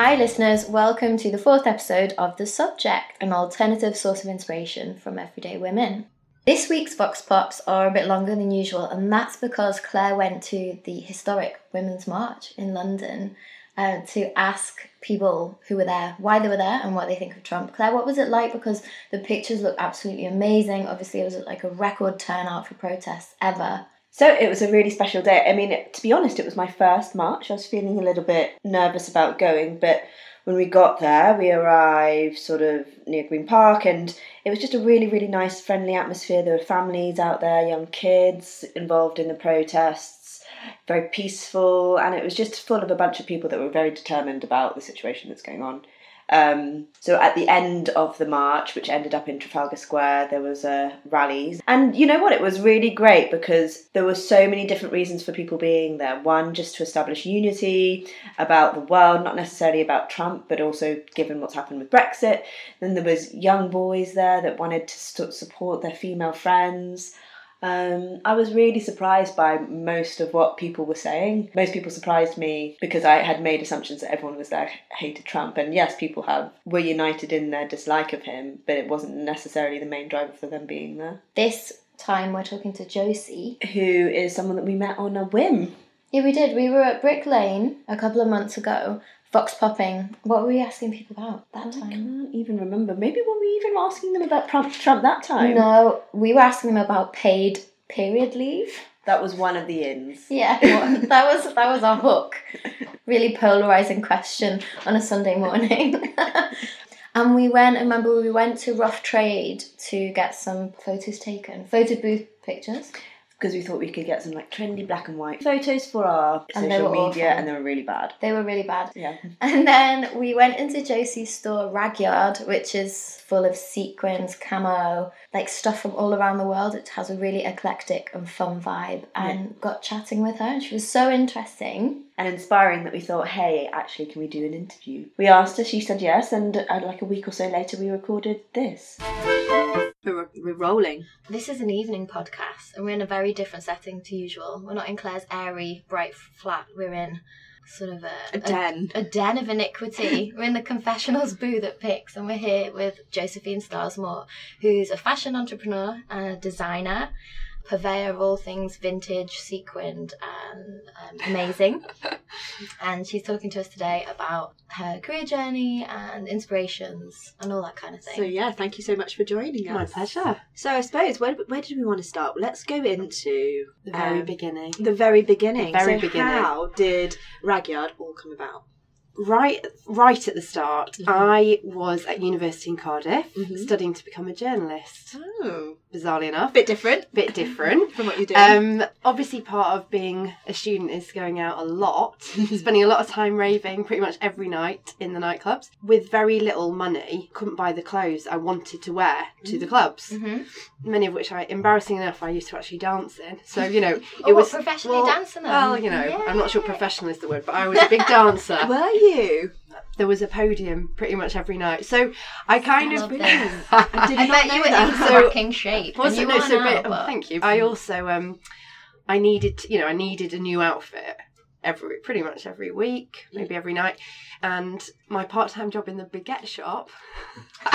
Hi, listeners. Welcome to the fourth episode of The Subject, an alternative source of inspiration from everyday women. This week's Vox Pops are a bit longer than usual, and that's because Claire went to the historic Women's March in London uh, to ask people who were there why they were there and what they think of Trump. Claire, what was it like? Because the pictures look absolutely amazing. Obviously, it was like a record turnout for protests ever. So it was a really special day. I mean, to be honest, it was my first march. I was feeling a little bit nervous about going, but when we got there, we arrived sort of near Green Park, and it was just a really, really nice, friendly atmosphere. There were families out there, young kids involved in the protests, very peaceful, and it was just full of a bunch of people that were very determined about the situation that's going on. Um, so at the end of the march, which ended up in Trafalgar Square, there was uh, rallies, and you know what? It was really great because there were so many different reasons for people being there. One, just to establish unity about the world, not necessarily about Trump, but also given what's happened with Brexit. Then there was young boys there that wanted to support their female friends. Um, I was really surprised by most of what people were saying. Most people surprised me because I had made assumptions that everyone was there hated Trump, and yes, people have were united in their dislike of him, but it wasn't necessarily the main driver for them being there. This time we're talking to Josie, who is someone that we met on a whim. Yeah, we did. We were at Brick Lane a couple of months ago, Vox popping. What were we asking people about that I time? can't even remember. Maybe were we even asking them about Trump, Trump that time? No, we were asking them about paid period leave. That was one of the ins. Yeah, that was that was our hook. Really polarizing question on a Sunday morning. and we went. I remember we went to Rough Trade to get some photos taken, photo booth pictures. Because we thought we could get some like trendy black and white photos for our And social media, awful. and they were really bad. They were really bad. Yeah. And then we went into Josie's store, Ragyard, which is full of sequins, camo, like stuff from all around the world. It has a really eclectic and fun vibe. And got chatting with her, and she was so interesting. and inspiring that we thought, hey, actually, can we do an interview? We asked her, she said yes, and uh, like a week or so later, we recorded this. We're, we're rolling. This is an evening podcast, and we're in a very different setting to usual. We're not in Claire's airy, bright flat. We're in sort of a, A den. a, den of iniquity. we're in the confessionals booth at Pix, and we're here with Josephine Starsmore, who's a fashion entrepreneur and a designer, purveyor of all things vintage, sequined, and um, amazing. and she's talking to us today about her career journey and inspirations and all that kind of thing. So yeah, thank you so much for joining us. My pleasure. So I suppose where where did we want to start? Let's go into The very um, beginning. The very beginning. The very so beginning. How did Ragyard all come about? Right, right at the start, Mhm. I was at university in Cardiff Mhm. studying to become a journalist. Oh, Bizarrely enough, bit different. bit different. from what you're doing. Um, obviously, part of being a student is going out a lot, spending a lot of time raving pretty much every night in the nightclubs. With very little money, couldn't buy the clothes I wanted to wear to the clubs. hmm Many of which I, embarrassing enough, I used to actually dance in. So you know, Oh, it what, was professionally well, dancing? Well, you know, I'm not sure professional is the word, but I was a big dancer. Were you? There was a podium pretty much every night. So I kind love of. I did I not bet you were that. in So- cracking shape. Well, and you no, so now, bit- oh, but- thank you. I also um, I needed, you know, I needed a new outfit every pretty much every week, maybe every night, and my part-time job in the baguette shop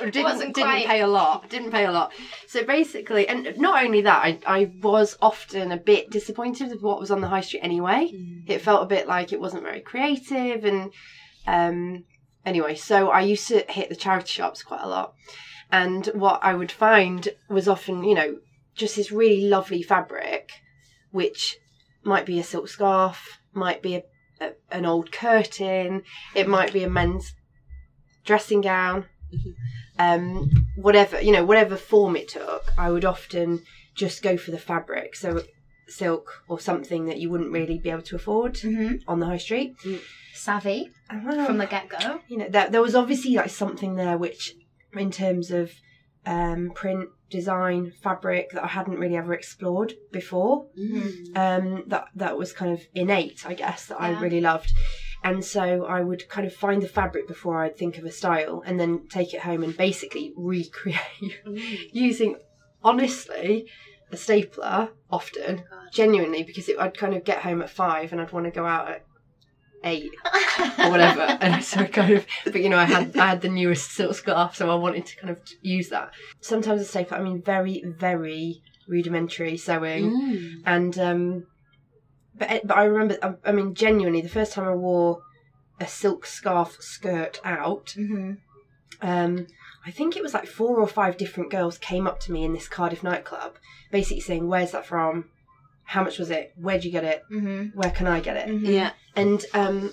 didn't didn't quite- pay a lot. Didn't pay a lot. So basically, and not only that, I I was often a bit disappointed with what was on the high street anyway. It felt a bit like it wasn't very creative, and um, anyway, so I used to hit the charity shops quite a lot. And what I would find was often, you know, just this really lovely fabric, which might be a silk scarf, might be a, a, an old curtain, it might be a men's dressing gown, um, whatever, you know, whatever form it took, I would often just go for the fabric. So silk or something that you wouldn't really be able to afford Mhm. on the high street. savvy From from the get go. you know there, there was obviously like something there which in terms of um print design fabric that i hadn't really ever explored before. Um that that was kind of innate i guess that i really loved. And so i would kind of find the fabric before i'd think of a style and then take it home and basically recreate using honestly a stapler often genuinely because it, i'd kind of get home at five and i'd want to go out at eight or whatever. and so I kind of, but you know, I had I had the newest silk scarf, so I wanted to kind of use that. Sometimes a stapler, I mean, very very rudimentary sewing, Mm. and um, but but I remember, I, I mean, genuinely, the first time I wore a silk scarf skirt out, Mm-hmm. um, I think it was like four or five different girls came up to me in this Cardiff nightclub, basically saying, "Where's that from? How much was it? Where'd you get it? Mm-hmm. Where can I get it?" Yeah. and um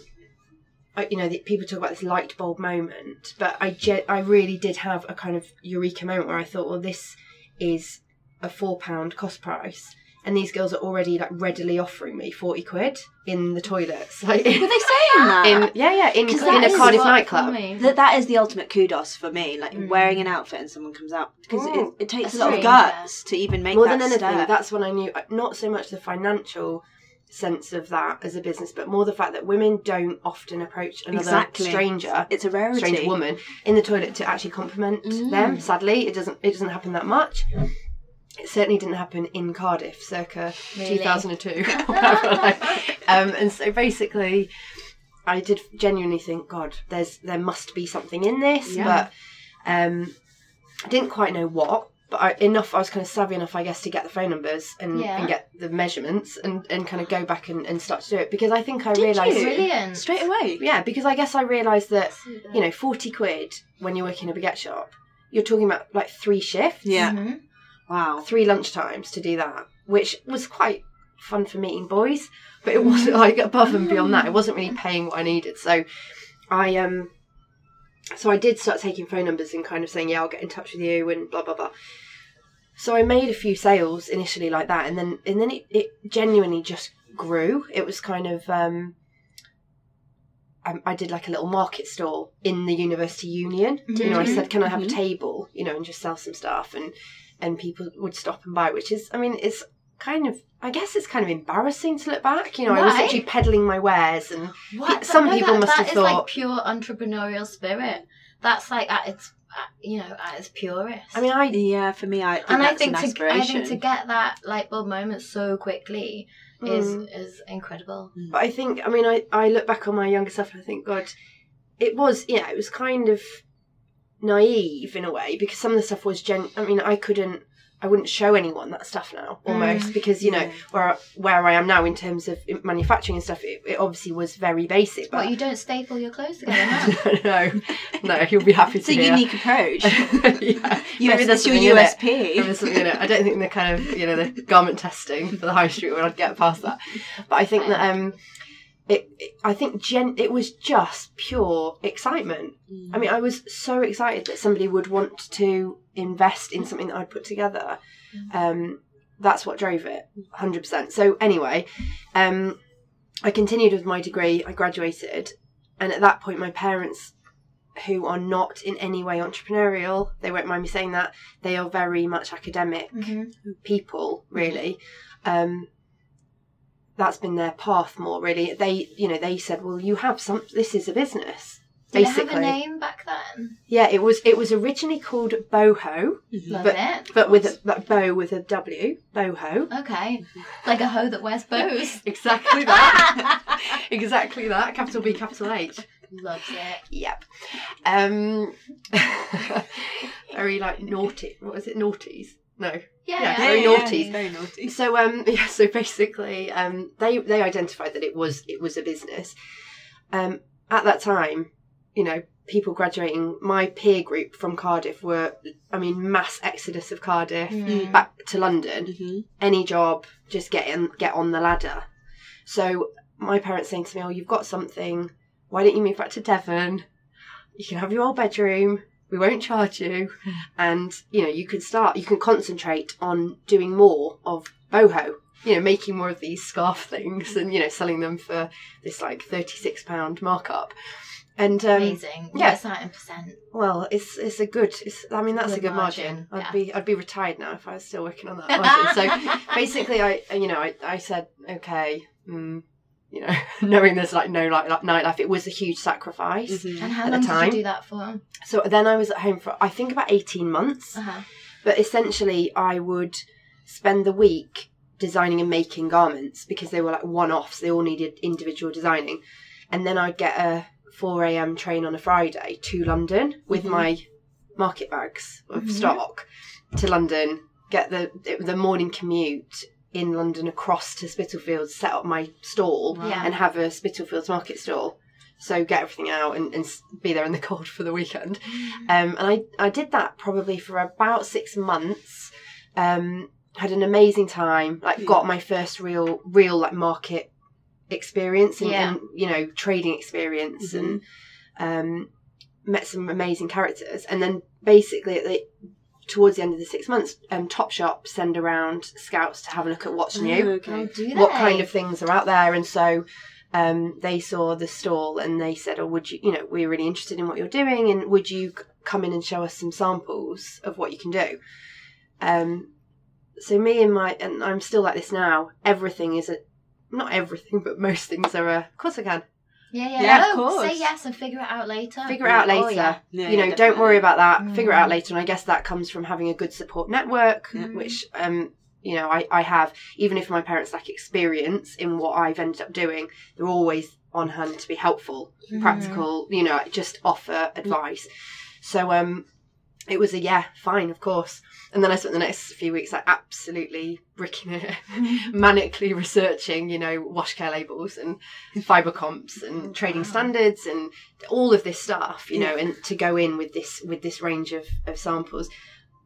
I, you know the, people talk about this light bulb moment but i ge- i really did have a kind of eureka moment where i thought well this is a four pound cost price and these girls are already like readily offering me 40 quid in the toilets like Were they saying that? in yeah yeah in, 'Cause in a cardiff nightclub for me. that that is the ultimate kudos for me. Like Mm. wearing an outfit and someone comes out because it, Mm. it takes A a lot of stranger. guts to even make that more that than anything step. that's when i knew uh, not so much the financial sense of that as a business but more the fact that women don't often approach another Exactly. stranger it's a rarity. strange woman in the toilet to actually compliment Mm. them. Sadly, it doesn't it doesn't happen that much. It certainly didn't happen in Cardiff, circa Really? 2002. Like, um, and so basically, I did genuinely think, God, there's there must be something in this, Yeah. but um, I didn't quite know what. But I, enough, I was kind of savvy enough, I guess, to get the phone numbers and, Yeah. and get the measurements and, and kind of go back and, and start to do it because I think I Did realised. Brilliant. straight away. yeah, because I guess I realised that you know, 40 quid when you're working in a baguette shop, you're talking about like three shifts, Yeah. Mhm. Wow. three lunchtimes to do that, which was quite fun for meeting boys, but it wasn't like above and beyond that. It wasn't really paying what I needed. So I, um, so I did start taking phone numbers and kind of saying, yeah, I'll get in touch with you and blah, blah, blah. So I made a few sales initially like that, and then and then it, it genuinely just grew. It was kind of um, I, I did like a little market stall in the university union. You know, I said, "Can I have a table?" You know, and just sell some stuff, and and people would stop and buy. Which is, I mean, it's kind of. I guess it's kind of embarrassing to look back. You know, I was actually peddling my wares, and What? some No, people that- must that have is like thought. pure entrepreneurial spirit. That's like at its, you know, at its purest. I mean, I Yeah, for me, I think and I think an to I think to get that light bulb moment so quickly is Mm. is incredible. But I think, I mean, I, I look back on my younger self and I think, God, it was, yeah, it was kind of naive in a way because some of the stuff was gen. I mean, I couldn't, I wouldn't show anyone that stuff now almost because you know yeah. where where I am now in terms of manufacturing and stuff, it, it obviously was very basic. But you don't staple your clothes together no, no, you'll be happy to it's a unique approach. yeah, there's it's your something in it. USP. Maybe something in it. I don't think the kind of you know the garment testing for the high street when I'd get past that, but I think that um, it, it I think gen it was just pure excitement. I mean, I was so excited that somebody would want to invest in something that I'd put together. Um, that's what drove it, hundred percent. So anyway, um, I continued with my degree. I graduated, and at that point, my parents who are not in any way entrepreneurial. They won't mind me saying that. They are very much academic Mhm. people, really. Um, that's been their path more really. They, you know, they said, well, you have some. This is a business. Did it have a name back then? yeah. It was it was originally called Boho, Love but it. but with a bow with a W, Boho. Okay. Like a hoe that wears bows. Exactly that. exactly that. Capital B, capital H. Loves it. Yep. Um, very like naughty. What is it? Naughties? No. Yeah, Yeah, yeah. very yeah, naughty. yeah. Very naughty. So um yeah, so basically um they they identified that it was it was a business. Um at that time, you know, people graduating my peer group from Cardiff were I mean mass exodus of Cardiff Mm. back to London. Mm-hmm. Any job, just get in get on the ladder. So my parents saying to me, "Oh, you've got something. Why don't you move back to Devon? You can have your old bedroom. We won't charge you, and you know you can start. You can concentrate on doing more of boho. You know, making more of these scarf things, and you know, selling them for this like thirty six pound markup. And um, Amazing. yeah. That in percent? well, it's it's a good. It's, I mean, that's Good a good margin. margin, I'd yeah. be I'd be retired now if I was still working on that margin. so basically, I you know I, I said okay, mm, you know, knowing there's like no like, like nightlife, it was a huge sacrifice. Mm-hmm. And how At the long did you do that for? So then I was at home for I think about eighteen months, Uh-huh. but essentially I would spend the week designing and making garments because they were like one offs. They all needed individual designing, and then I'd get a four a.m. train on a Friday to London with my market bags of Mhm. stock to London. Get the the morning commute in London across to Spitalfields, set up my stall, Yeah. and have a Spitalfields market stall. So get everything out and, and be there in the cold for the weekend. Um, and I, I did that probably for about six months. Um, had an amazing time. Like got my first real real like market experience and, Yeah. and you know trading experience and um, met some amazing characters. And then basically at the towards the end of the six months, um, Topshop send around scouts to have a look at what's new. Oh, okay. what kind of things are out there. And so um, they saw the stall and they said oh would you you know we're really interested in what you're doing and would you come in and show us some samples of what you can do? Um, so me and my and i'm still like this now. Everything is a not everything but most things are a of course i can Yeah, yeah. Yeah, no, of course. Say yes and figure it out later. figure it out Oh, later yeah. Yeah, you know yeah, don't worry about that figure it out Mm. later and i guess that comes from having a good support network Yeah. which um you know I, I have even if my parents lack experience in what i've ended up doing they're always on hand to be helpful Mhm. practical you know just offer advice so um it was a yeah fine of course and then i spent the next few weeks like absolutely bricking it mm-hmm. manically researching you know wash care labels and fiber comps and oh, trading standards and all of this stuff you know and to go in with this with this range of, of samples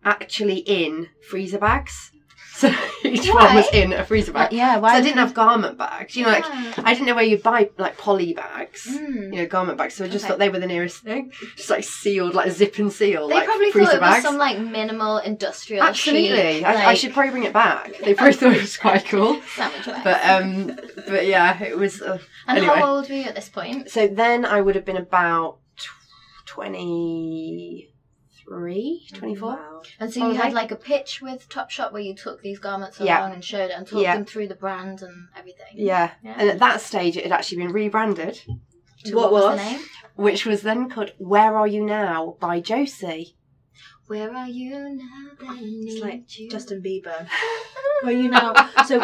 actually in freezer bags so each one was in a freezer bag yeah, why? so why i didn't have garment bags you know like Yeah. i didn't know where you'd buy like poly bags Mm. you know garment bags so i just Okay. thought they were the nearest thing just like sealed like zip and seal They like probably freezer thought it was some like minimal industrial absolutely I, I should probably bring it back they probably thought it was quite cool sandwich but um but yeah it was uh, and anyway. how old were you at this point? So then I would have been about tw- 23, 24. Wow. And so oh, you was had like- a pitch with Topshop where you took these garments along Yeah. and showed it and talked Yeah. them through the brand and everything. Yeah. Yeah. And at that stage, it had actually been rebranded, To What what, was was? the name? which was then called Where Are You Now by Josie. Where are you now? They It's like you. Justin Bieber. Where are you now? So,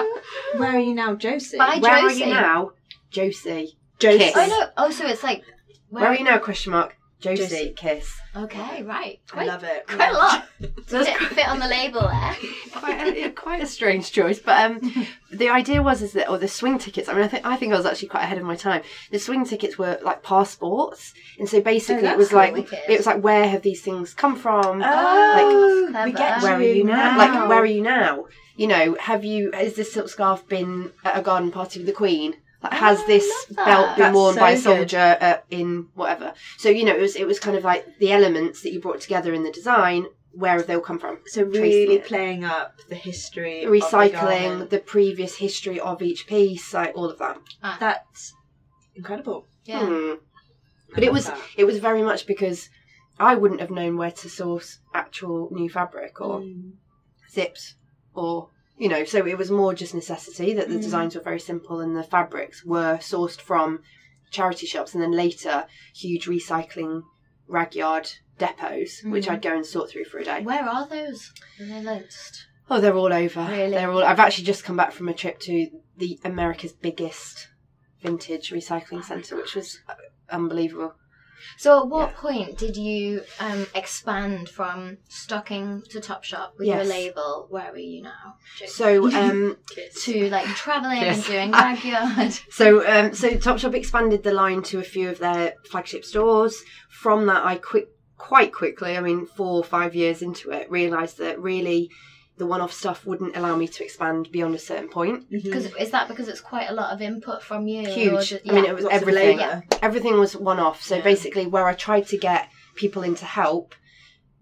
where are you now, Josie? By Where Are You Now? Josie. Josie. Kiss. Oh no! Oh, so it's like Where, Are You Now? Question mark. Josie. Josie. Kiss. Okay, right. I love it. quite a lot. Does it fit on the label there? quite a, yeah, quite a strange choice. But um, the idea was is that, or the swing tickets. I mean, I think I think I was actually quite ahead of my time. The swing tickets were like passports, and so basically Oh, it was that's like wicked. it was like where have these things come from? Oh, Like- we get where are you now? now. Like where are you now? You know, have you has this silk scarf been at a garden party with the Queen? Like, has Oh, this belt been That's worn by a soldier uh, in whatever? So you know, it was it was kind of like the elements that you brought together in the design. Where have they all come from? So really it. playing up the history, of the recycling the, previous history of each piece, like all of that. That's incredible. Yeah. Hmm. But it was that. it was very much because I wouldn't have known where to source actual new fabric or Mm. zips or you know, so it was more just necessity that the designs were very simple and the fabrics were sourced from charity shops and then later huge recycling rag yard depots, which I'd go and sort through for a day. Where are those? Are they list? Oh, they're all over. Really? They're all. I've actually just come back from a trip to the America's biggest vintage recycling centre, which was uh, unbelievable. So, at what point did you um, expand from stocking to Topshop with your label? Where are you now? So, um, to like traveling and doing Ragyard. so, um, so Topshop expanded the line to a few of their flagship stores. From that, I quick, quite quickly, I mean, four or five years into it, realised that really the one-off stuff wouldn't allow me to expand beyond a certain point. Mm-hmm. Because is that because it's quite a lot of input from you? or Huge. just- I mean, yeah. it was Lots everything. labour. Everything was one-off. So basically, where I tried to get people in to help,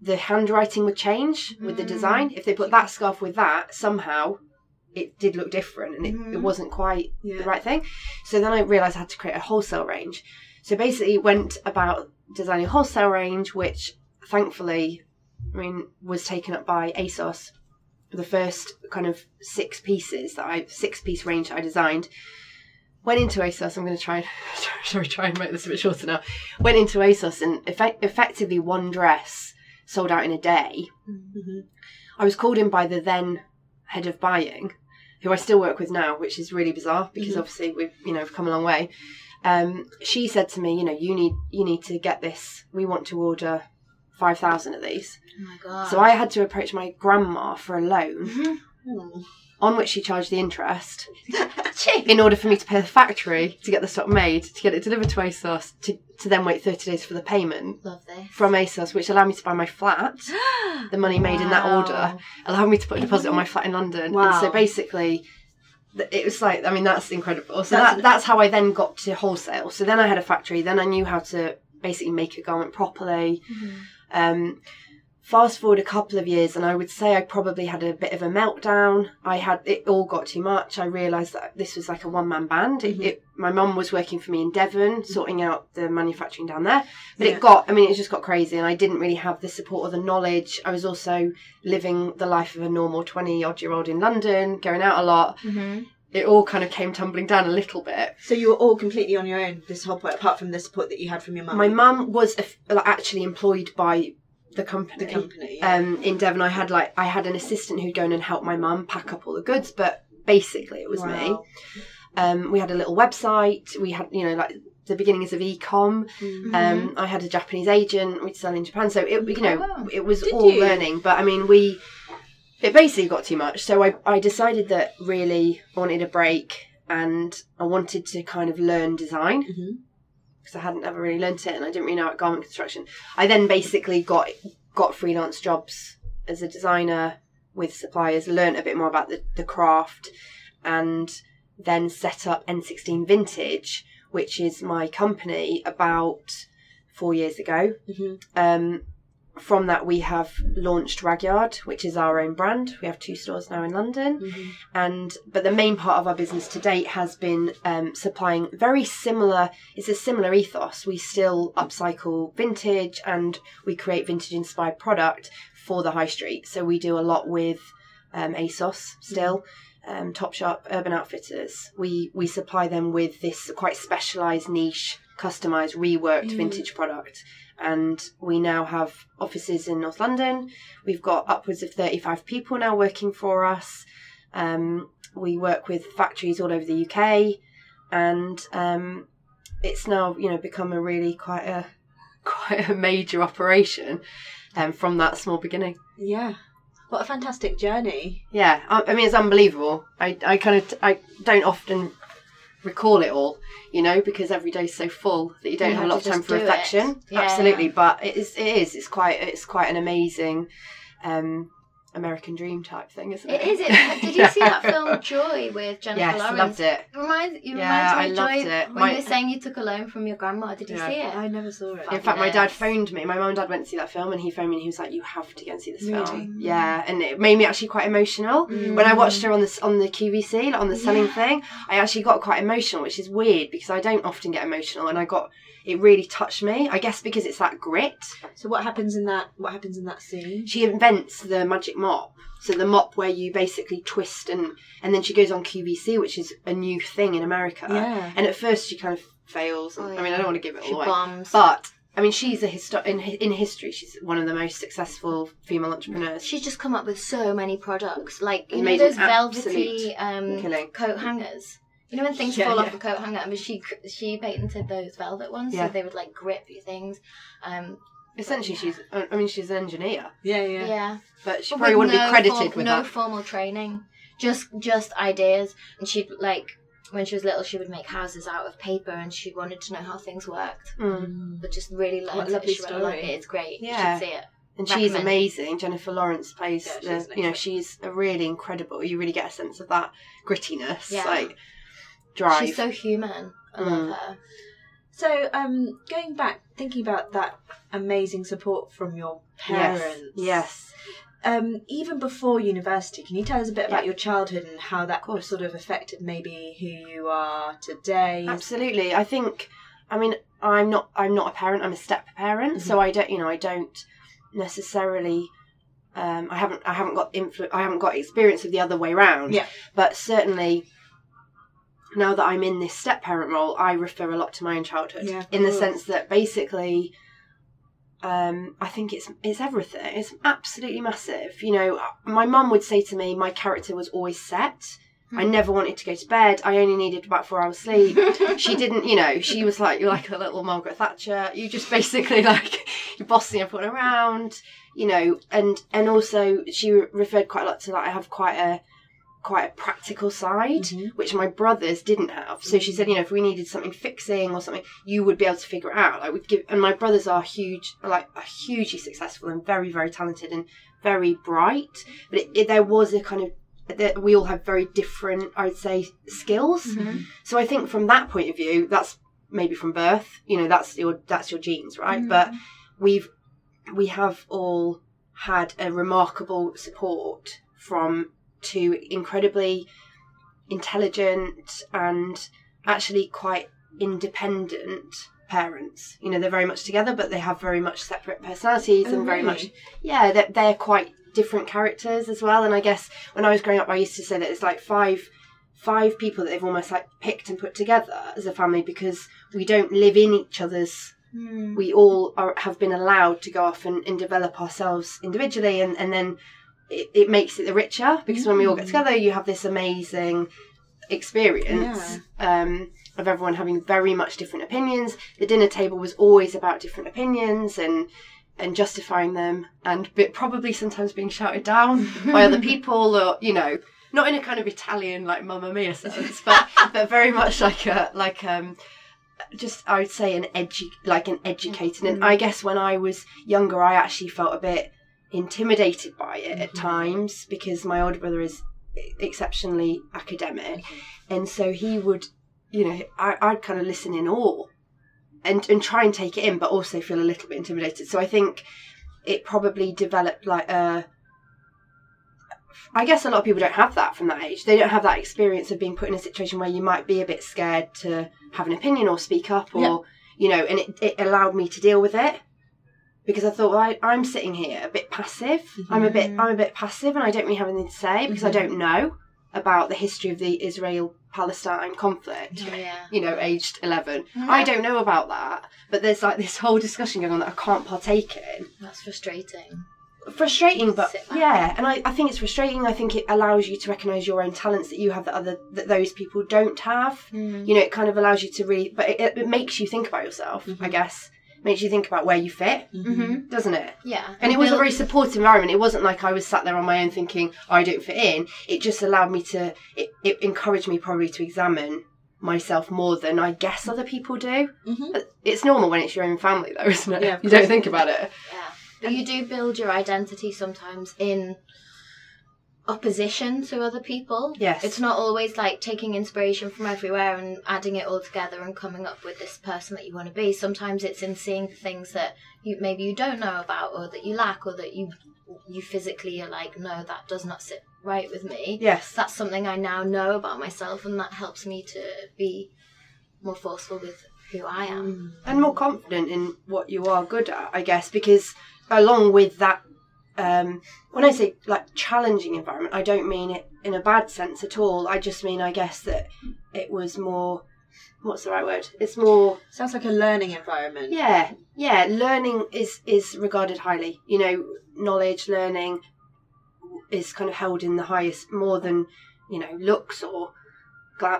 the handwriting would change with the mm. design. If they put that scarf with that, somehow it did look different and it, it mm-hmm. wasn't quite Yeah. the right thing. So then I realised I had to create a wholesale range. So basically, went about designing a wholesale range, which thankfully, I mean, was taken up by ASOS. The first kind of six pieces that I six piece range that I designed went into ASOS. I'm going to try and sorry, try and make this a bit shorter now. Went into ASOS and effect, effectively one dress sold out in a day. I was called in by the then head of buying, who I still work with now, which is really bizarre because obviously we've you know we've come a long way. Um, she said to me, you know, you need you need to get this. We want to order five thousand of these. Oh my god. So I had to approach my grandma for a loan, mm-hmm. on which she charged the interest in order for me to pay the factory to get the stock made, to get it delivered to ASOS, to, to then wait 30 days for the payment from ASOS, which allowed me to buy my flat. the money made in that order allowed me to put a deposit on my flat in London. And so basically, it was like, I mean, that's incredible. So That's that, that's how I then got to wholesale. So then I had a factory, then I knew how to basically make a garment properly. Mm-hmm. Um, fast forward a couple of years, and I would say I probably had a bit of a meltdown. I had it all got too much. I realised that this was like a one man band. It, it, my mum was working for me in Devon, sorting out the manufacturing down there. But Yeah. it got, I mean, it just got crazy, and I didn't really have the support or the knowledge. I was also living the life of a normal twenty odd year old in London, going out a lot. Mm-hmm. It all kind of came tumbling down a little bit. So you were all completely on your own this whole point, apart from the support that you had from your mum. My mum was actually employed by the company. the company. yeah. um, in Devon, I had like I had an assistant who'd go in and help my mum pack up all the goods, but basically it was me. Um, we had a little website. We had you know like the beginnings of e-com. Mm-hmm. Um, I had a Japanese agent. We'd sell in Japan, so it you know it was Did all you? learning. But I mean we it basically got too much, so I I decided that really I wanted a break and I wanted to kind of learn design because I hadn't ever really learnt it and I didn't really know about garment construction. I then basically got got freelance jobs as a designer with suppliers, learnt a bit more about the, the craft, and then set up N16 Vintage, which is my company, about four years ago. Mhm. Um, from that, we have launched Ragyard, which is our own brand. We have two stores now in London, Mm-hmm. and but the main part of our business to date has been um, supplying very similar. It's a similar ethos. We still upcycle vintage, and we create vintage-inspired product for the high street. So we do a lot with um, ASOS still. Um, Topshop, Urban Outfitters. We we supply them with this quite specialised niche, customised, reworked vintage product and we now have offices in North London. We've got upwards of 35 people now working for us. Um, we work with factories all over the UK, and um, it's now you know become a really quite a quite a major operation um, from that small beginning. yeah. What a fantastic journey. Yeah, I, I mean it's unbelievable. I, I kind of I don't often recall it all, you know, because every day's so full that you don't You have a lot of time for reflection. Yeah. Absolutely, but it is it is it's quite it's quite an amazing um, American dream type thing, isn't it? It is. It, did you see that film Joy with Jennifer Yes, Lawrence? loved it. Reminds you Yeah, reminds me I of loved Joy it. when My- you were saying you took a loan from your grandma. Did you Yeah. see it? I never saw it. In fact, my dad phoned me. My mum and dad went to see that film, and he phoned me and he was like, "You have to go and see this Really? film." Yeah, and it made me actually quite emotional Mm. when I watched her on the on the QVC, like on the selling thing. I actually got quite emotional, which is weird because I don't often get emotional, and I got it really touched me. I guess because it's that grit. So what happens in that? What happens in that scene? She invents the magic mop. So the mop where you basically twist and and then she goes on QVC, which is a new thing in America. Yeah. And at first she kind of fails. and- Oh, I mean, I don't want to give it She away, bombs. but I mean, she's a histo- in in history. She's one of the most successful female entrepreneurs. She's just come up with so many products, like you know those velvety um, coat hangers. You know when things Yeah, fall yeah. off a coat hanger, I mean, she she patented those velvet ones, Yeah. so they would like grip your things. Um, Essentially, she's. I mean, she's an engineer, Yeah, yeah, yeah. but she But probably wouldn't no be credited form- with no that. formal training, just just ideas. And she'd like when she was little, she would make houses out of paper, and she wanted to know how things worked, Mm. but just really What learned a it. lovely She really liked story. it. It's great. Yeah. You should see it. And she's Recommend. amazing. Jennifer Lawrence plays Yeah, the. You know, she's a really incredible. You really get a sense of that grittiness, Yeah. like drive. She's so human. I Mm. love her. So, um, going back, thinking about that amazing support from your parents. Yes. Um, even before university, can you tell us a bit about Yeah. your childhood and how that sort of affected maybe who you are today? Absolutely. I think. I mean, I'm not. I'm not a parent. I'm a step parent. So I don't. You know, I don't necessarily. Um, I haven't. I haven't got influ- I haven't got experience of the other way round. Yeah. But certainly. Now that I'm in this step parent role, I refer a lot to my own childhood. Yeah, in the sense that basically, um, I think it's it's everything. It's absolutely massive. You know, my mum would say to me, my character was always set. I never wanted to go to bed. I only needed about four hours sleep. she didn't, you know, she was like, you're like a little Margaret Thatcher. You just basically like, you're bossing everyone around, you know, and, and also she re- referred quite a lot to that. I have quite a, quite a practical side, mm-hmm. which my brothers didn't have. So she said, you know, if we needed something fixing or something, you would be able to figure it out. Like we'd give, and my brothers are huge, like are hugely successful and very, very talented and very bright. But it, it, there was a kind of that we all have very different, I would say, skills. Mm-hmm. So I think from that point of view, that's maybe from birth. You know, that's your that's your genes, right? But mm-hmm. we've we have all had a remarkable support from two incredibly intelligent and actually quite independent parents. You know, they're very much together, but they have very much separate personalities Oh, and very really? much yeah, they're, they're quite different characters as well. And I guess when I was growing up, I used to say that it's like five five people that they've almost like picked and put together as a family because we don't live in each other's hmm. we all are, have been allowed to go off and, and develop ourselves individually and, and then it, it makes it the richer because when we all get together you have this amazing experience um, of everyone having very much different opinions. The dinner table was always about different opinions and and justifying them and bit, probably sometimes being shouted down by other people or you know not in a kind of Italian like Mamma Mia sense but but very much like a like um just I would say an edu like an educated and I guess when I was younger I actually felt a bit intimidated by it at mm-hmm. times because my older brother is exceptionally academic. Mm-hmm. And so he would you know I, I'd kind of listen in awe and and try and take it in but also feel a little bit intimidated. So I think it probably developed like a I guess a lot of people don't have that from that age. They don't have that experience of being put in a situation where you might be a bit scared to have an opinion or speak up or, Yeah. you know, and it, it allowed me to deal with it because I thought, well, I, I'm sitting here a bit passive. I'm a bit, mm-hmm. I'm a bit passive and I don't really have anything to say because I mm-hmm. don't know about the history of the Israel Palestine conflict Oh, yeah. you know, aged 11. Mm-hmm. I don't know about that, but there's like this whole discussion going on that I can't partake in. That's frustrating. Frustrating, but yeah, and I, I think it's frustrating. I think it allows you to recognise your own talents that you have that other that those people don't have. Mm. You know, it kind of allows you to really, but it, it makes you think about yourself. I guess makes you think about where you fit, Mm-hmm. doesn't it? Yeah. And it was a very supportive environment. It wasn't like I was sat there on my own thinking I don't fit in. It just allowed me to. It, it encouraged me probably to examine myself more than I guess other people do. Mhm. It's normal when it's your own family, though, isn't it? Yeah, you don't think about it. Yeah. But you do build your identity sometimes in opposition to other people. Yes. It's not always like taking inspiration from everywhere and adding it all together and coming up with this person that you want to be. Sometimes it's in seeing things that you maybe you don't know about or that you lack or that you you physically are like, no, that does not sit right with me. Yes. That's something I now know about myself and that helps me to be more forceful with who I am. Mm. and more confident in what you are good at, I guess, because along with that, um, when I say like challenging environment, I don't mean it in a bad sense at all. I just mean, I guess, that it was more. What's the right word? It's more. Sounds like a learning environment. Yeah, yeah. Learning is is regarded highly. You know, knowledge, learning is kind of held in the highest, more than you know, looks or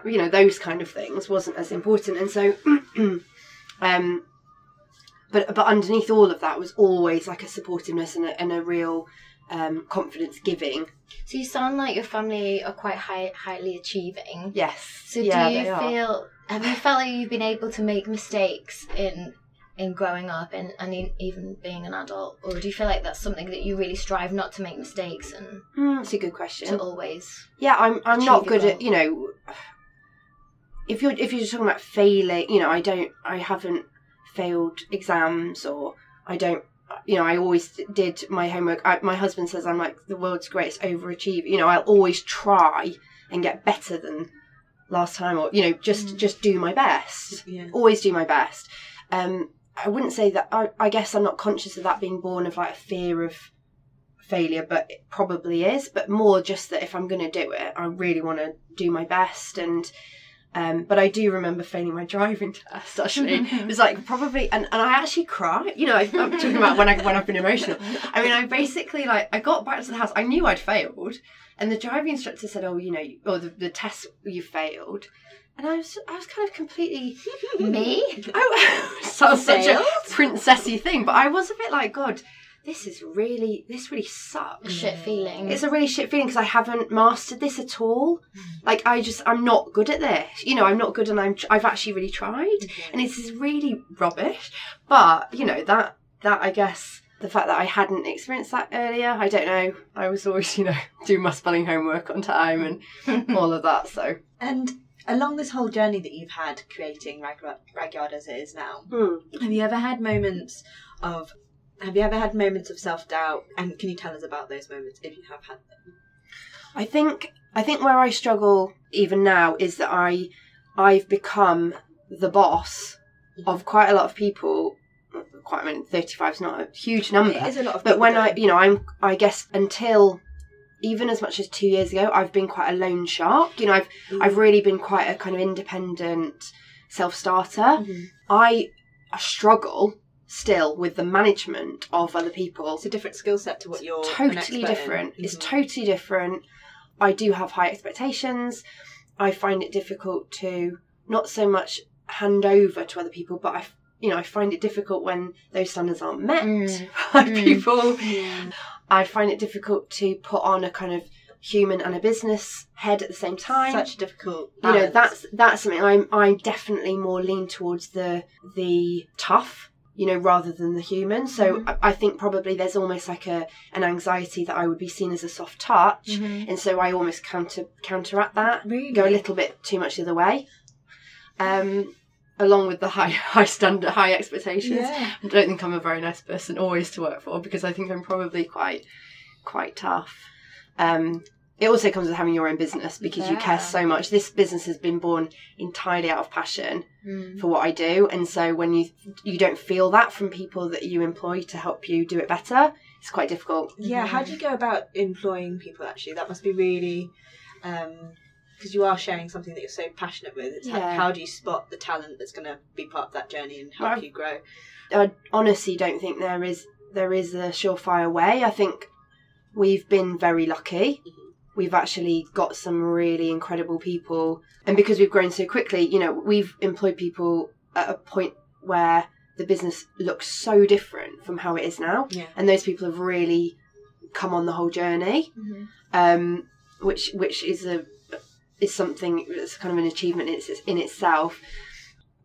you know those kind of things wasn't as important. And so, um, but but underneath all of that was always like a supportiveness and a, and a real um, confidence giving. So you sound like your family are quite high, highly achieving. Yes. So yeah, do you are. feel have you felt like you've been able to make mistakes in in growing up and, and in, even being an adult? Or do you feel like that's something that you really strive not to make mistakes and that's a good question. to always Yeah, I'm I'm not good at you know if you're if you're talking about failing, you know, I don't I haven't failed exams or I don't you know, I always did my homework. I, my husband says I'm like the world's greatest overachiever. You know, I'll always try and get better than last time, or you know, just just do my best. Yeah. Always do my best. Um, I wouldn't say that. I, I guess I'm not conscious of that being born of like a fear of failure, but it probably is. But more just that if I'm going to do it, I really want to do my best. And um, but I do remember failing my driving test. Actually, it was like probably, and, and I actually cried. You know, I, I'm talking about when I when I've been emotional. I mean, I basically like I got back to the house. I knew I'd failed, and the driving instructor said, "Oh, you know, or the, the test you failed." And I was, I was kind of completely me? I sounds such a princessy thing, but I was a bit like, God, this is really, this really A sucks. shit feeling. It's a really shit feeling because I haven't mastered this at all. Like I just, I'm not good at this. You know, I'm not good, and I'm, I've actually really tried, and it's is really rubbish. But you know that, that I guess the fact that I hadn't experienced that earlier, I don't know. I was always, you know, doing my spelling homework on time and all of that. So And along this whole journey that you've had creating Rag- Ragyard as it is now, hmm. have you ever had moments of have you ever had moments of self doubt? And can you tell us about those moments if you have had them? I think I think where I struggle even now is that I I've become the boss of quite a lot of people. Quite, I mean, thirty-five is not a huge number, It is a lot of but when people I, you know, I'm, I guess until even as much as two years ago, I've been quite a lone shark. You know, I've I've really been quite a kind of independent self-starter. Mhm. I struggle still with the management of other people It's a different skill set to what you're totally different. It's Mhm. totally different. I do have high expectations. I find it difficult to not so much hand over to other people, but I, you know, I find it difficult when those standards aren't met Mm. by Mm. people. I find it difficult to put on a kind of human and a business head at the same time such a difficult. you know that's that's something i'm i'm definitely more lean towards the the tough you know rather than the human. So I, I think probably there's almost like a an anxiety that i would be seen as a soft touch. And so i almost counter counteract that. Really? go a little bit too much the other way. Um along with the high high standard high expectations. Yeah. i don't think i'm a very nice person always to work for because i think i'm probably quite quite tough. Um it also comes with having your own business because you care so much. This business has been born entirely out of passion Mm. for what I do, and so when you you don't feel that from people that you employ to help you do it better, it's quite difficult. Yeah, how do you go about employing people? Actually, that must be really, because you are sharing something that you're so passionate with. It's how, Yeah. how do you spot the talent that's going to be part of that journey and help Well, you grow? I honestly don't think there is there is a surefire way. I think we've been very lucky. We've actually got some really incredible people, and because we've grown so quickly, you know, we've employed people at a point where the business looks so different from how it is now, Yeah. and those people have really come on the whole journey, Mhm. um, which which is a is something that's kind of an achievement in, its, in itself.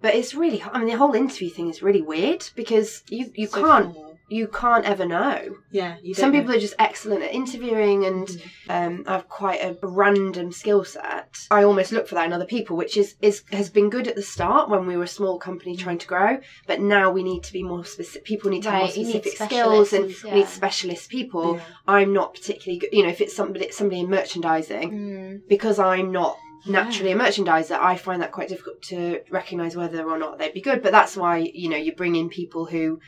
But it's really, I mean, the whole interview thing is really weird because you you So can't. You can't ever know. Yeah, Some people know. are just excellent at interviewing and Mm-hmm. um, have quite a random skill set. I almost look for that in other people, which is, is has been good at the start when we were a small company trying to grow. But now we need to be more specific. People need to have more Right, you need specific skills and specialists, we need specialist people. Yeah. I'm not particularly good. You know, if it's somebody somebody in merchandising, Mm. because I'm not naturally a merchandiser, I find that quite difficult to recognise whether or not they'd be good. But that's why you know you bring in people who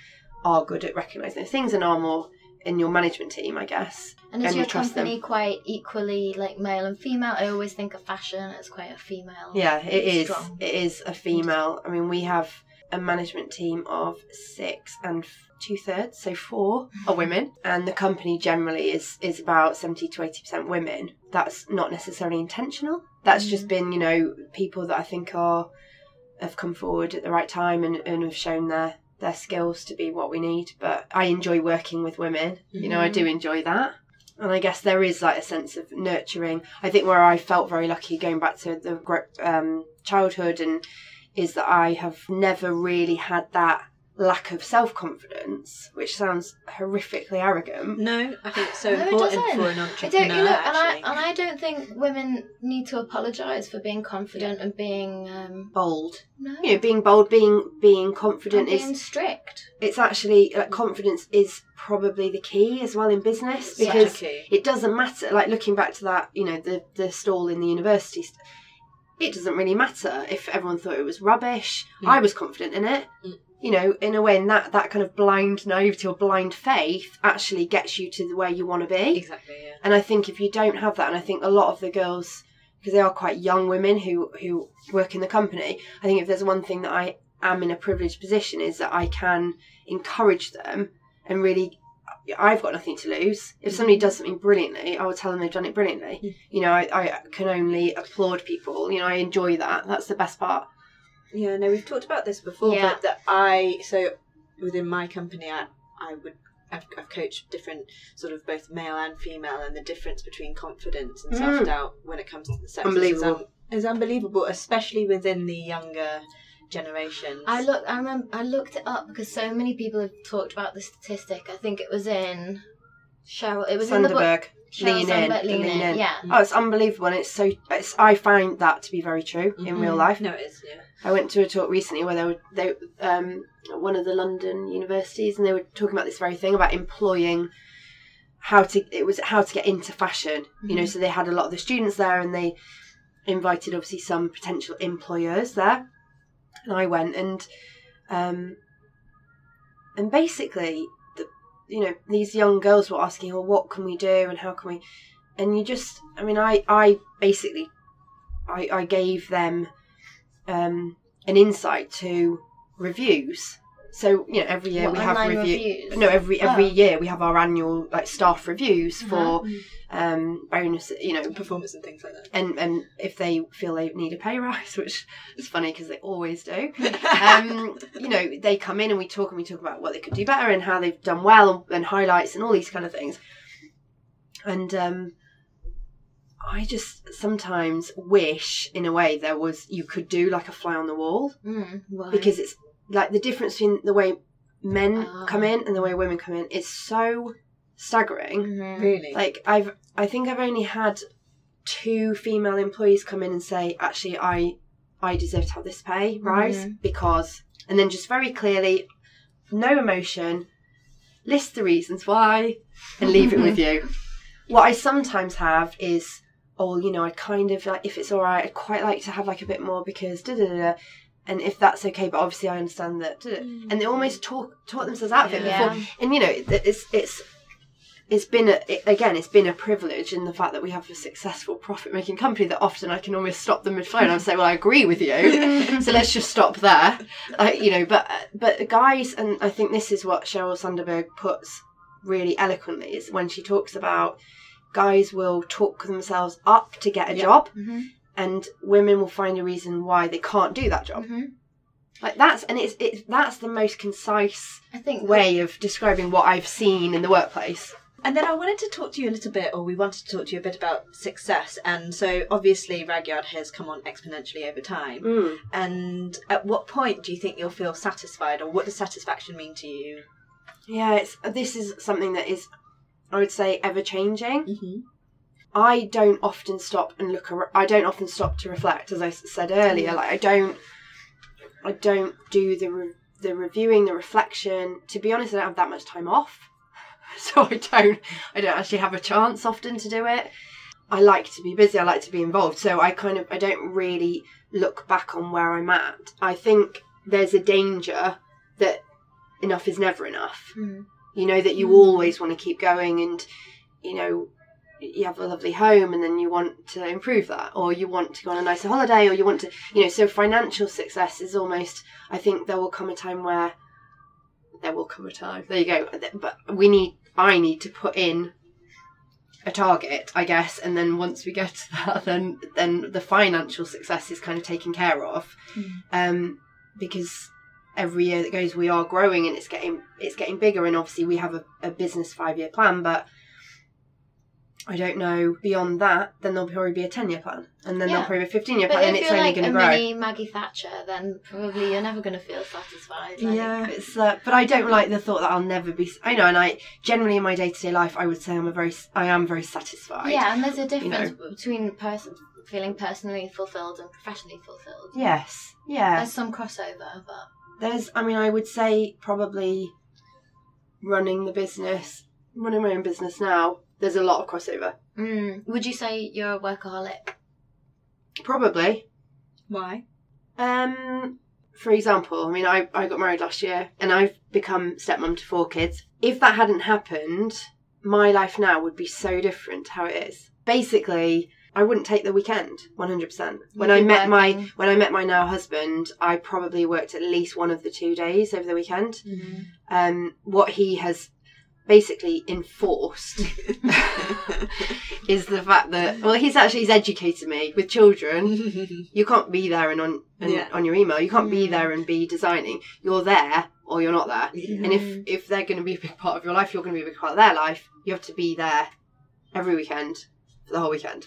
are good at recognising those things and are more in your management team, I guess. And is and your you trust them. company quite equally like male and female? I always think of fashion as quite a female. Yeah, it is. strong. It is a female. I mean, we have a management team of six and two thirds, so four are mm-hmm. women, and the company generally is is about seventy to eighty percent women. That's not necessarily intentional. That's just mm. been, you know, people that I think are have come forward at the right time and, and have shown their their skills to be what we need. But I enjoy working with women. You know, I do enjoy that. And I guess there is like a sense of nurturing. I think where I felt very lucky going back to the um, childhood and is that I have never really had that lack of self confidence, which sounds horrifically arrogant. No, I think it's so No, it important doesn't. for an I entrepreneur. don't, you know, and I and I don't think women need to apologise for being confident and being um, Bold, no, you know, being bold, being being confident and being is strict. it's actually like confidence is probably the key as well in business Such because key. it doesn't matter. Like looking back to that, you know, the the stall in the university, st- it doesn't really matter if everyone thought it was rubbish. Mm. I was confident in it. You know, in a way, and that that kind of blind naivety or blind faith actually gets you to the where you want to be. Exactly, yeah. And I think if you don't have that, and I think a lot of the girls, because they are quite young women who who work in the company, I think if there's one thing that I am in a privileged position is that I can encourage them and really. I've got nothing to lose. If somebody mm-hmm. does something brilliantly, I will tell them they've done it brilliantly. Mm. You know, I, I can only applaud people. You know, I enjoy that. That's the best part. Yeah, no, we've talked about this before, Yeah. but that I so within my company, I I would I've, I've coached different sort of both male and female, and the difference between confidence and Mm. self doubt when it comes to the sexes Unbelievable. is, un- is unbelievable, especially within the younger generations. I look. I remember. I looked it up because so many people have talked about the statistic. I think it was in Sheryl. It was in the book. Sandberg, Sheryl lean in, Sandberg, Lean lean In, in. Yeah. Oh, it's unbelievable, and it's so. It's, I find that to be very true in real life. No, it is. Yeah. I went to a talk recently where they were they um one of the London universities and they were talking about this very thing about employing how to it was how to get into fashion. You know, so they had a lot of the students there and they invited obviously some potential employers there. And I went and um and basically the you know, these young girls were asking, Well what can we do and how can we and you just I mean I I basically I, I gave them um, an insight to reviews. So you know, every year What, we have review. reviews? No, every every Oh. year we have our annual like staff reviews Uh-huh. for um, bonus. You know, Performance and things like that. and and if they feel they need a pay rise, which is funny because they always do. um, you know, they come in and we talk and we talk about what they could do better and how they've done well and, and highlights and all these kind of things. And um, I just sometimes wish, in a way, there was you could do like a fly on the wall Mm, because it's like the difference between the way men Ah. come in and the way women come in is so staggering. Mhm. Really? Like I've, I think I've only had two female employees come in and say, actually, I, I deserve to have this pay rise Mhm. because, and then just very clearly, no emotion, list the reasons why, and leave it with you. What I sometimes have is, oh, you know, I kind of like if it's all right, I'd quite like to have like a bit more because da da da. Da. And if that's okay, but obviously I understand that, da, da. and they almost talk talk themselves out of it Yeah. before. And you know, it- it's it's it's been a, it, again, it's been a privilege in the fact that we have a successful profit making company that often I can almost stop them mid flow and I say, well, I agree with you, so let's just stop there, like, you know. But but guys, and I think this is what Sheryl Sandberg puts really eloquently is when she talks about guys will talk themselves up to get a Yeah. job, Mhm. And women will find a reason why they can't do that job. Mhm. Like that's and it's it's that's the most concise I think way of describing what I've seen in the workplace. And then I wanted to talk to you a little bit, or we wanted to talk to you a bit about success. And so obviously, Ragyard has come on exponentially over time. Mm. And at what point do you think you'll feel satisfied, or what does satisfaction mean to you? Yeah, it's this is something that is, I would say, ever changing. Mm-hmm. I don't often stop and look. ar- I don't often stop to reflect, as I said earlier. Like I don't, I don't do the re- the reviewing, the reflection. To be honest, I don't have that much time off, so I don't. I don't actually have a chance often to do it. I like to be busy. I like to be involved. So I kind of I don't really look back on where I'm at. I think there's a danger that enough is never enough. Mm. You know that you always want to keep going, and you know you have a lovely home, and then you want to improve that, or you want to go on a nicer holiday, or you want to, you know. So financial success is almost. I think there will come a time where there will come a time. There you go. But we need. I need to put in a target, I guess, and then once we get to that, then then the financial success is kind of taken care of, um, because every year that goes, we are growing and it's getting it's getting bigger, and obviously we have a, a business five year plan, but I don't know beyond that. Then there'll probably be a ten year plan, and then Yeah. there'll probably be a fifteen year plan, and if it's you're only like going to grow. mini Maggie Thatcher, then probably you're never going to feel satisfied. Like, Yeah, it's uh, but I don't like the thought that I'll never be. I know, and I generally in my day to day life, I would say I'm a very, I am very satisfied. Yeah, and there's a difference know. between person feeling personally fulfilled and professionally fulfilled. Yes. Yeah. There's some crossover, but There's, I mean, I would say probably running the business, running my own business now. There's a lot of crossover. mm, would you say you're a workaholic? Probably. Why? Um, for example, I mean, I, I got married last year and I've become stepmom to four kids. If that hadn't happened, my life now would be so different to how it is. Basically, I wouldn't take the weekend 100%. When I met my when I met my now husband, I probably worked at least one of the two days over the weekend. Um, what he has basically enforced is the fact that well, he's actually he's educated me with children. You can't be there and on and Yeah. on your email. You can't be mm-hmm. there and be designing. You're there or you're not there. And if if they're going to be a big part of your life, you're going to be a big part of their life. You have to be there every weekend for the whole weekend.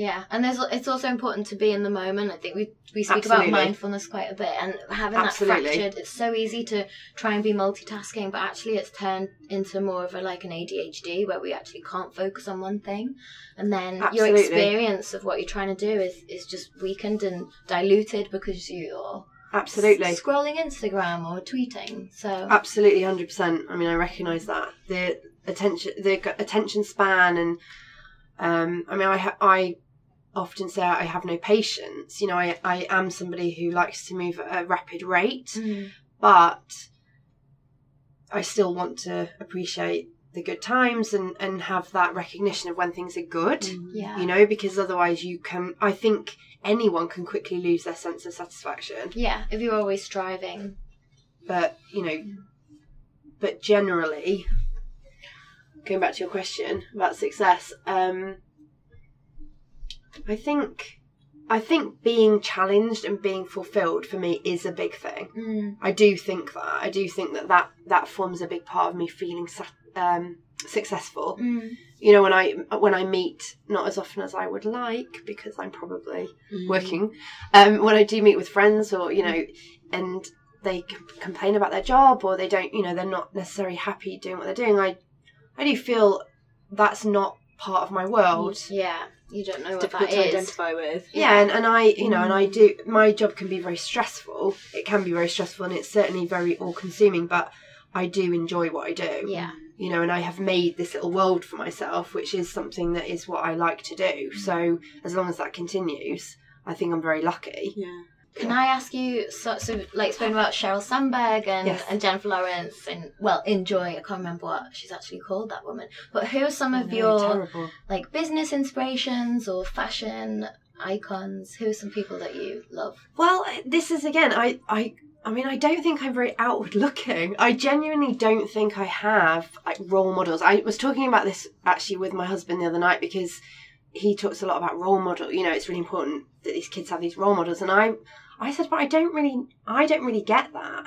Yeah, and there's it's also important to be in the moment. I think we we speak Absolutely. about mindfulness quite a bit, and having Absolutely. that fractured. It's so easy to try and be multitasking, but actually, it's turned into more of a like an ADHD where we actually can't focus on one thing, and then your experience of what you're trying to do is is just weakened and diluted because you're Absolutely. s- scrolling Instagram or tweeting. So Absolutely, hundred percent. I mean, I recognise that the attention, the attention span, and um, I mean, I I often say I have no patience. You know, I I am somebody who likes to move at a rapid rate, Mm. but I still want to appreciate the good times and and have that recognition of when things are good. yeah, You know, because otherwise you can. I think anyone can quickly lose their sense of satisfaction yeah. If you're always striving, but you know but generally going back to your question about success um i think i think being challenged and being fulfilled for me is a big thing. Mm. i do think that. I do think that that, that forms a big part of me feeling um successful. Mm. you know when i when i meet not as often as i would like because i'm probably working um when i do meet with friends or you know and they c- complain about their job or they don't you know they're not necessarily happy doing what they're doing i i do feel that's not part of my world. Yeah, you don't know what difficult that to is. identify with. yeah, and, and i you know and i do my job can be very stressful it can be very stressful and it's certainly very all consuming but i do enjoy what i do Yeah. you know, and I have made this little world for myself, which is something that is what I like to do. Mm. So as long as that continues, I think I'm very lucky. Yeah. Can I ask you, so, so like spoken about Sheryl Sandberg and, Yes. and Jennifer Lawrence and well, Enjoy. I can't remember what she's actually called that woman. But who are some of your terrible. like business inspirations or fashion icons? Who are some people that you love? Well, this is again, I, I, I mean, I don't think I'm very outward looking. I genuinely don't think I have like role models. I was talking about this actually with my husband the other night because he talks a lot about role model. You know, it's really important that these kids have these role models, and I, I said, but I don't really, I don't really get that.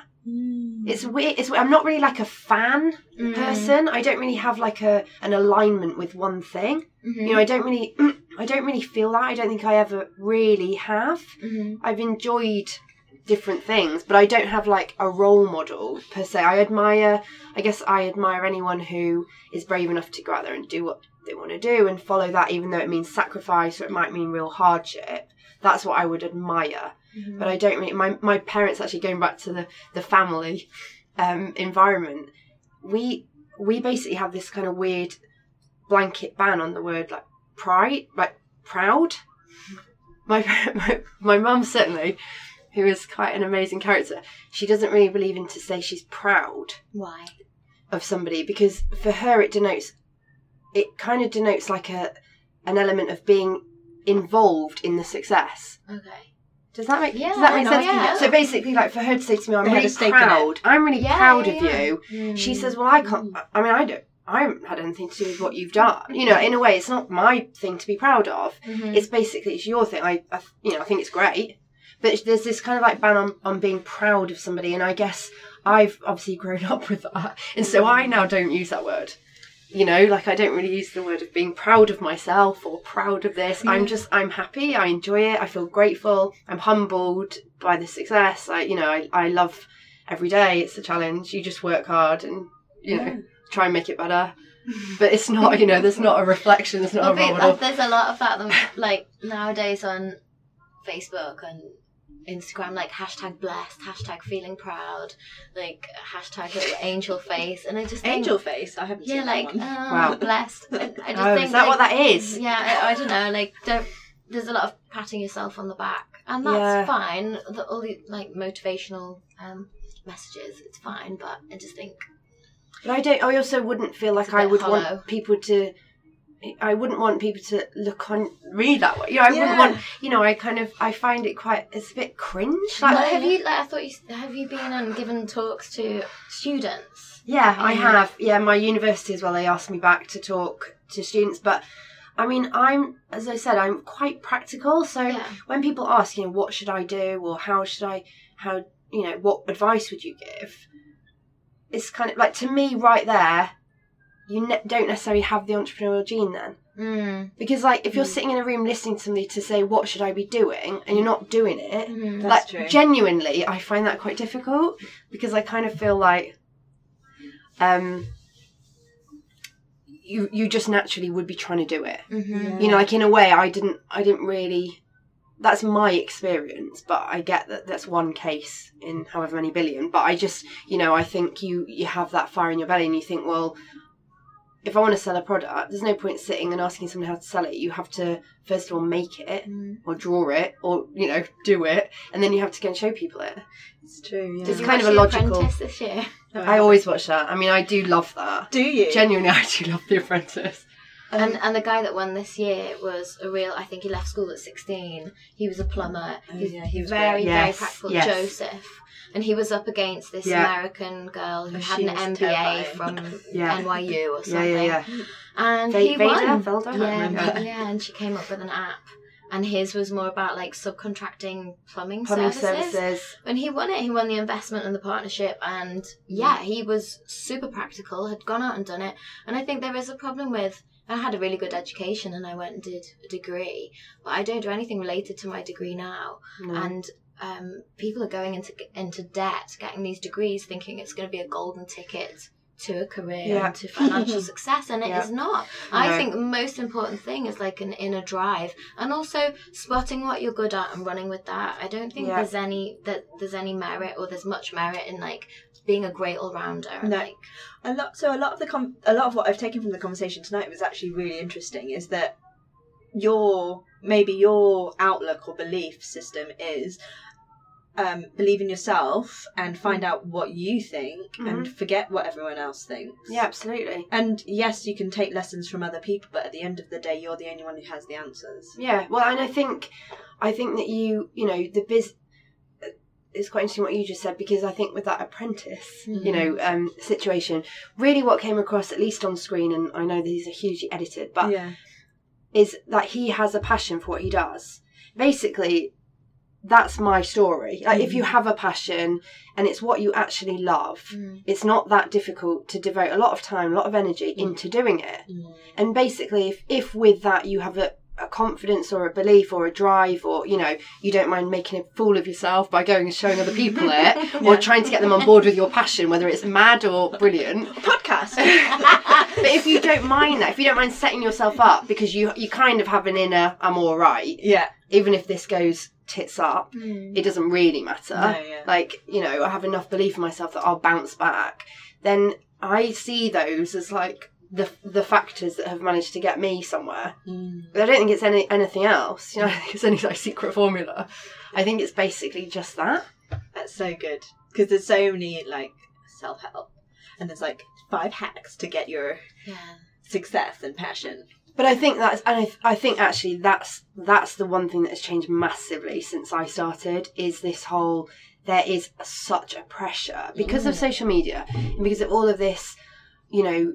It's weird. It's I'm not really like a fan Mm. person. I don't really have like a an alignment with one thing. Mhm. You know, I don't really, I don't really feel that. I don't think I ever really have. Mhm. I've enjoyed different things, but I don't have like a role model per se. I admire, I guess, I admire anyone who is brave enough to go out there and do what they want to do and follow that, even though it means sacrifice or it might mean real hardship. That's what I would admire. But I don't really. My my parents actually going back to the the family um, environment. We we basically have this kind of weird blanket ban on the word like pride, like proud. My my my mum certainly, who is quite an amazing character. She doesn't really believe in to say she's proud Why? of somebody because for her it denotes it kind of denotes like a an element of being involved in the success. Okay. Does that make Yeah, does that make no, sense? yeah. So basically, like for her to say to me, "I'm They had really a stake in it. proud. I'm really Yeah, proud yeah, of yeah. you." Mm. She says, "Well, I can't. I mean, I don't. I haven't had anything to do with what you've done. You know, in a way, it's not my thing to be proud of. Mhm. It's basically it's your thing. I, I, you know, I think it's great, but there's this kind of like ban on on being proud of somebody, and I guess I've obviously grown up with that, and so I now don't use that word. You know, like I don't really use the word of being proud of myself or proud of this. I'm mm. just I'm happy. I enjoy it. I feel grateful. I'm humbled by the success. I, you know, I, I love every day. It's a challenge. You just work hard and you know try and make it better. But it's not, you know, there's not a reflection. There's not Well, a role there's a lot of that, like nowadays on Facebook and Instagram, like hashtag blessed, hashtag feeling proud, like hashtag little angel face, and I just think, Angel face. I haven't yeah, seen like that one. oh, Wow. blessed. I, I just Oh, think is that what that is? Yeah, I, I don't know. Like, don't. There's a lot of patting yourself on the back, and that's Yeah. fine. The, all the like motivational um, messages, it's fine. But I just think But I don't. I also wouldn't feel like It's a I bit would hollow. want people to. I wouldn't want people to look on read that way. You know, I wouldn't want. You know, I kind of. I find it quite. It's a bit cringe. Like, Well, have you? Like, I thought you have you been and given talks to students? Yeah, I um, have. Yeah, my university as well. They asked me back to talk to students, but I mean, I'm as I said, I'm quite practical. So Yeah. when people ask, you know, what should I do, or how should I, how you know, what advice would you give? It's kind of like to me, right there, you ne- don't necessarily have the entrepreneurial gene then. Mm. Because like if you're sitting in a room listening to somebody to say what should I be doing and you're not doing it, Mm. That's like true. genuinely I find that quite difficult because I kind of feel like um you you just naturally would be trying to do it. hmm You know, like in a way I didn't I didn't really that's my experience, but I get that that's one case in however many billion. But I just, you know, I think you you have that fire in your belly, and you think, well, if I want to sell a product, there's no point sitting and asking someone how to sell it. You have to first of all make it, Mm. or draw it, or you know, do it, and then you have to go and show people it. It's true. Yeah. It's Did kind of a logical- Apprentice this year. I always watch that. I mean, I do love that. do you? Genuinely, I do love The Apprentice. And um, and the guy that won this year was a real. I think he left school at sixteen. He was a plumber. Oh, He's yeah, he was very great. very Yes, practical. yes. Joseph, and he was up against this Yeah. American girl who Oh, had an MBA terrifying. from Yeah. NYU or something. yeah, yeah. And Va- he Vader? won. Velda? Yeah, yeah, and she came up with an app. And his was more about like subcontracting plumbing, Plumbing services. services. When he won it, he won the investment and the partnership, and yeah, he was super practical, had gone out and done it. And I think there is a problem with. I had a really good education and I went and did a degree, but I don't do anything related to my degree now. No. And um, people are going into into debt, getting these degrees, thinking it's going to be a golden ticket to a career Yeah. and to financial success, and it is Yeah. not. I think the most important thing is like an inner drive, and also spotting what you're good at and running with that. I don't think Yeah. there's any that there's any merit or there's much merit in like being a great all rounder. No. Like, a lot so a lot of the com- a lot of what I've taken from the conversation tonight was actually really interesting is that your maybe your outlook or belief system is um, believe in yourself and find out what you think and forget what everyone else thinks. yeah, absolutely. And yes, you can take lessons from other people, but at the end of the day, you're the only one who has the answers. Yeah, well, and I think, I think that you, you know, the biz. It's quite interesting what you just said because I think with that apprentice, you know, um, situation, really what came across, at least on screen, and I know these are hugely edited, but yeah. is that he has a passion for what he does. Basically, that's my story. Like, if you mm. have a passion and it's what you actually love, mm. it's not that difficult to devote a lot of time, a lot of energy mm. into doing it. And basically, if, if with that you have a, a confidence or a belief or a drive or, you know, you don't mind making a fool of yourself by going and showing other people it or trying to get them on board with your passion, whether it's mad or brilliant, Podcast. but if you don't mind that, if you don't mind setting yourself up because you you kind of have an inner I'm all right, yeah. even if this goes tits up, it doesn't really matter. No, yeah. Like, you know, I have enough belief in myself that I'll bounce back. Then I see those as like the the factors that have managed to get me somewhere. Mm. I don't think it's any anything else. You know, I think it's any like secret formula. I think it's basically just that. That's so good because there's so many like self help, and there's like five hacks to get your Yeah. success and passion. But I think that's, and I, I think actually that's that's the one thing that has changed massively since I started is this whole there is such a pressure because of mm. social media and because of all of this, you know,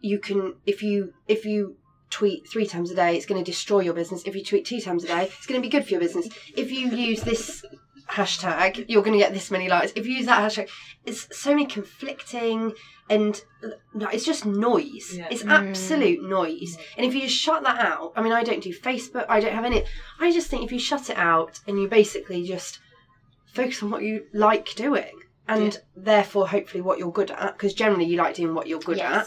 you can if you if you tweet three times a day, it's going to destroy your business. If you tweet two times a day, it's going to be good for your business. If you use this hashtag, you're going to get this many likes. If you use that hashtag, it's so many conflicting and no, it's just noise. Yeah. It's mm. absolute noise. And if you just shut that out, I mean, I don't do Facebook, I don't have any. I just think if you shut it out and you basically just focus on what you like doing and therefore hopefully what you're good at, because generally you like doing what you're good at,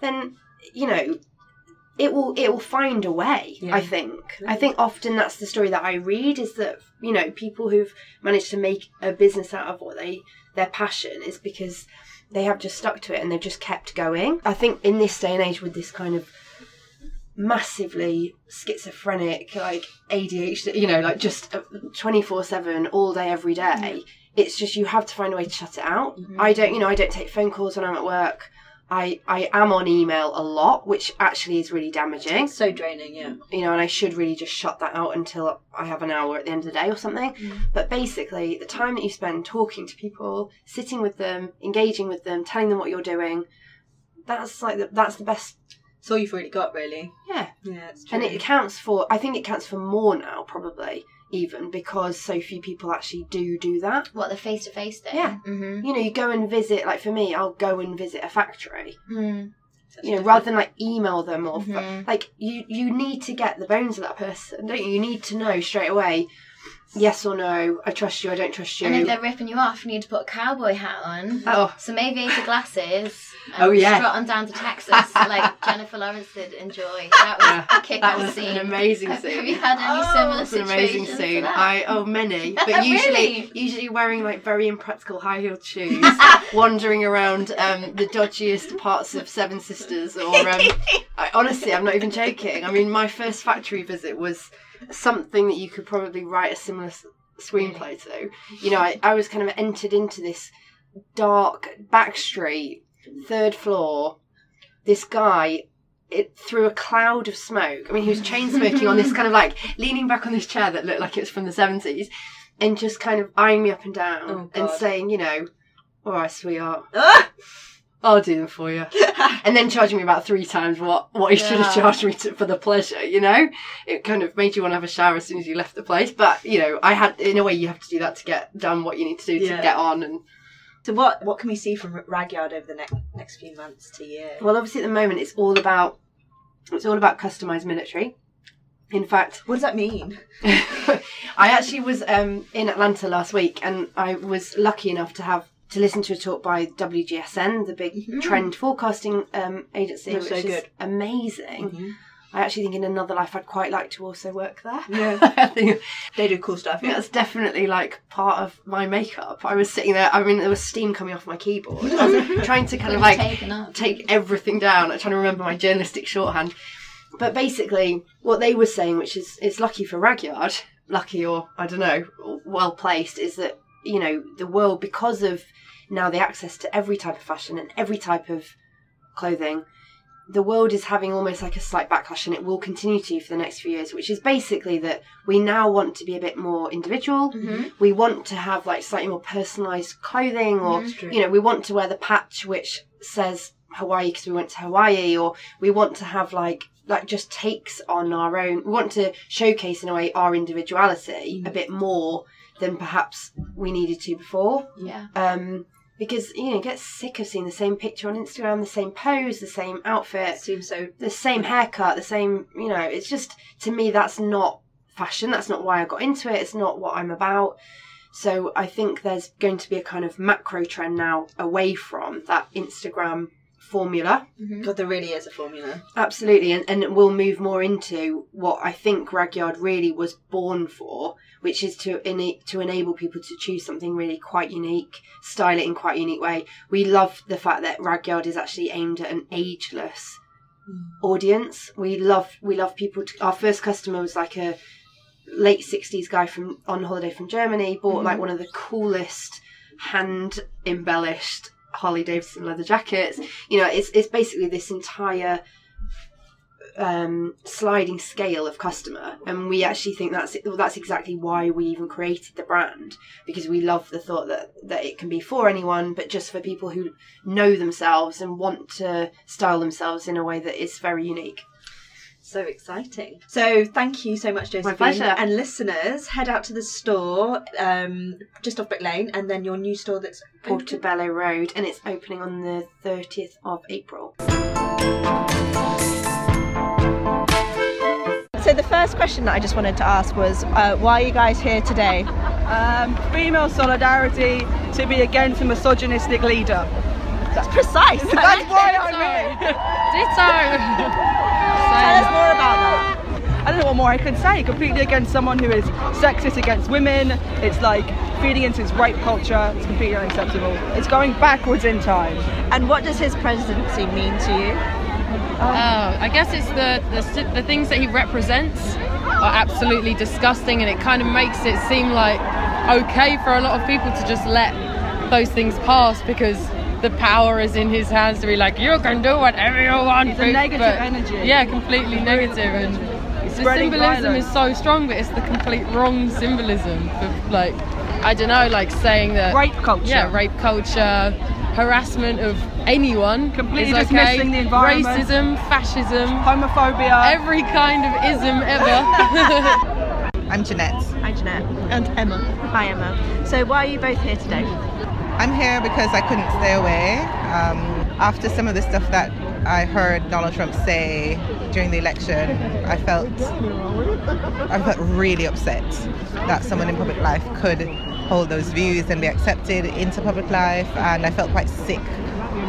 then you know it will it will find a way Yeah. i think. I think often that's the story that i read is that you know people who've managed to make a business out of what they their passion is because they have just stuck to it and they've just kept going. I think in this day and age with this kind of massively schizophrenic like adhd you know like just uh, 24/7 all day every day it's just you have to find a way to shut it out. Mm-hmm. I don't you know i don't take phone calls when i'm at work I, I am on email a lot, which actually is really damaging, So draining, yeah. you know, and I should really just shut that out until I have an hour at the end of the day or something. Mm. But basically, the time that you spend talking to people, sitting with them, engaging with them, telling them what you're doing, that's like the, that's the best. It's all you've really got, really. Yeah, Yeah, it's true. and it counts for. I think it counts for more now, probably even because so few people actually do do that. What the face to face thing? Yeah. Mm-hmm. You know, you go and visit. Like for me, I'll go and visit a factory. Mm. you know, rather than like email them or Mhm. like you you need to get the bones of that person, don't you? You need to know straight away, yes or no. I trust you. I don't trust you. And if they're ripping you off, you need to put a cowboy hat on, oh, some aviator glasses, and Oh, yeah. strut on down to Texas like Jennifer Lawrence did. Enjoy. That was Yeah, a kick that ass was scene. an amazing scene. Have you had any Oh, similar it's an situations? amazing scene. that? I oh many, but usually Really? usually wearing like very impractical high heeled shoes, wandering around um, the dodgiest parts of Seven Sisters. Or um, I, honestly, I'm not even joking. I mean, my first factory visit was something that you could probably write a similar s- screenplay to. You know, I, I was kind of entered into this dark back street, third floor. This guy it through a cloud of smoke. I mean, he was chain smoking on this kind of like leaning back on this chair that looked like it was from the seventies, and just kind of eyeing me up and down Oh, and saying, you know, "All right, sweetheart, Ah! I'll do them for you," and then charging me about three times what what he should have charged me to, for the pleasure. You know, it kind of made you want to have a shower as soon as you left the place. But you know, I had in a way you have to do that to get done what you need to do to get on and so what what can we see from Ragyard over the next next few months to year? Well, obviously at the moment it's all about it's all about customized military. In fact, What does that mean? I actually was um, in Atlanta last week, and I was lucky enough to have to listen to a talk by WGSN, the big trend forecasting um, agency, They're which so is good. amazing. I actually think in another life I'd quite like to also work there. Yeah. I think They do cool stuff. Yeah. that's definitely like part of my makeup. I was sitting there. I mean, there was steam coming off my keyboard. I was trying to kind of like take everything down. I'm trying to remember my journalistic shorthand. But basically, what they were saying, which is it's lucky for Ragyard, lucky or I don't know, well placed, is that you know the world because of now the access to every type of fashion and every type of clothing. The world is having almost like a slight backlash, and it will continue to for the next few years. Which is basically that we now want to be a bit more individual. Mm-hmm. We want to have like slightly more personalised clothing, or true. you know, we want to wear the patch which says Hawaii because we went to Hawaii, or we want to have like like just takes on our own. We want to showcase in a way our individuality a bit more than perhaps we needed to before. Yeah. Um, because you know, you get sick of seeing the same picture on Instagram, the same pose, the same outfit, seems so. the same haircut, the same. You know, it's just to me that's not fashion. That's not why I got into it. It's not what I'm about. So I think there's going to be a kind of macro trend now away from that Instagram formula. Mm-hmm. God, there really is a formula. Absolutely, and, and we'll move more into what I think Ragyard really was born for, which is to ena- to enable people to choose something really quite unique, style it in quite a unique way. We love the fact that Ragyard is actually aimed at an ageless mm. audience. We love we love people. To, our first customer was like a late sixties guy from on holiday from Germany. Bought like mm-hmm. one of the coolest hand embellished Harley Davidson leather jackets. You know, it's it's basically this entire um, sliding scale of customer, and we actually think that's well, that's exactly why we even created the brand because we love the thought that that it can be for anyone, but just for people who know themselves and want to style themselves in a way that is very unique. So exciting. So thank you so much, Josephine. pleasure. And listeners, head out to the store um, just off Brick Lane and then your new store that's Portobello Road, and it's opening on the thirtieth of April. So the first question that I just wanted to ask was, uh, why are you guys here today? um, female solidarity to be against a misogynistic leader. That's precise. That's why I'm here. Tell us more about that. I don't know what more I can say. Completely against someone who is sexist against women. It's like feeding into this rape culture. It's completely unacceptable. It's going backwards in time. And what does his presidency mean to you? Oh, I guess it's the, the the things that he represents are absolutely disgusting, and it kind of makes it seem like okay for a lot of people to just let those things pass because the power is in his hands to be like you can do whatever you want. It's a negative but- energy. Yeah, completely negative, and the spreading symbolism is so strong, but it's the complete wrong symbolism. For like, I don't know, like saying that Rape culture. Yeah, rape culture, harassment of anyone. Completely is okay. dismissing the environment. Racism, fascism, Homophobia. every kind of ism ever. I'm Jeanette. Hi, Jeanette. And Emma. Hi, Emma. So why are you both here today? I'm here because I couldn't stay away. Um, after some of the stuff that I heard Donald Trump say during the election, I felt I felt really upset that someone in public life could hold those views and be accepted into public life, and I felt quite sick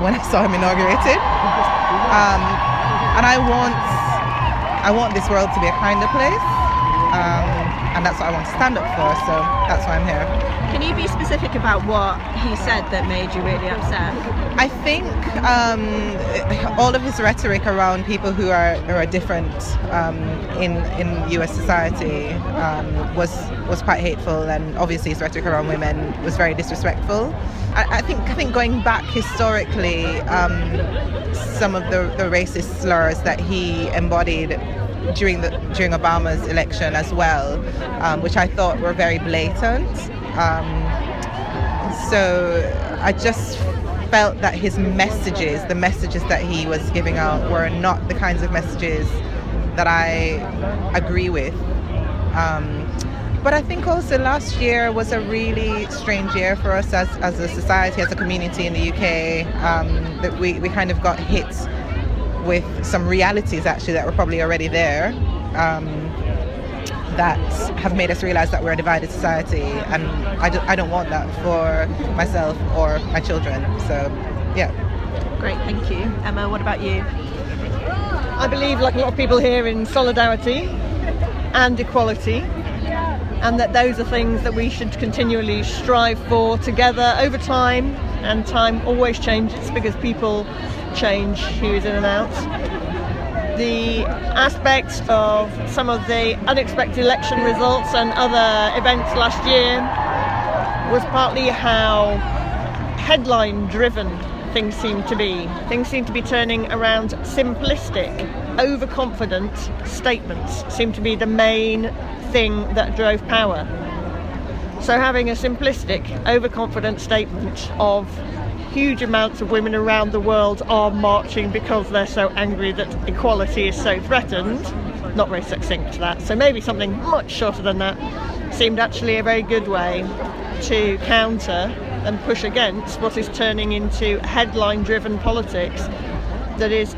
when I saw him inaugurated. Um, and I want I want this world to be a kinder place, um, and that's what I want to stand up for. So that's why I'm here. Can you be specific about what he said that made you really upset? I think um, all of his rhetoric around people who are, who are different um, in in U.S. society um, was was quite hateful, and obviously his rhetoric around women was very disrespectful. I, I think I think going back historically, um, some of the, the racist slurs that he embodied during the during Obama's election as well, um, which I thought were very blatant. Um, so I just felt that his messages, the messages that he was giving out, were not the kinds of messages that I agree with. Um, but I think also last year was a really strange year for us as, as a society, as a community in the UK, um, that we, we kind of got hit with some realities actually that were probably already there. Um, that have made us realize that we're a divided society and I, do, I don't want that for myself or my children so yeah Great, thank you. Emma, what about you? I believe, like a lot of people here, in solidarity and equality, and that those are things that we should continually strive for together over time. And time always changes because people change is in and out. The aspect of some of the unexpected election results and other events last year was partly how headline driven things seem to be. Things seem to be turning around simplistic, overconfident statements seem to be the main thing that drove power. So having a simplistic, overconfident statement of huge amounts of women around the world are marching because they're so angry that equality is so threatened, not very succinct to that. So maybe something much shorter than that seemed actually a very good way to counter and push against what is turning into headline driven politics that is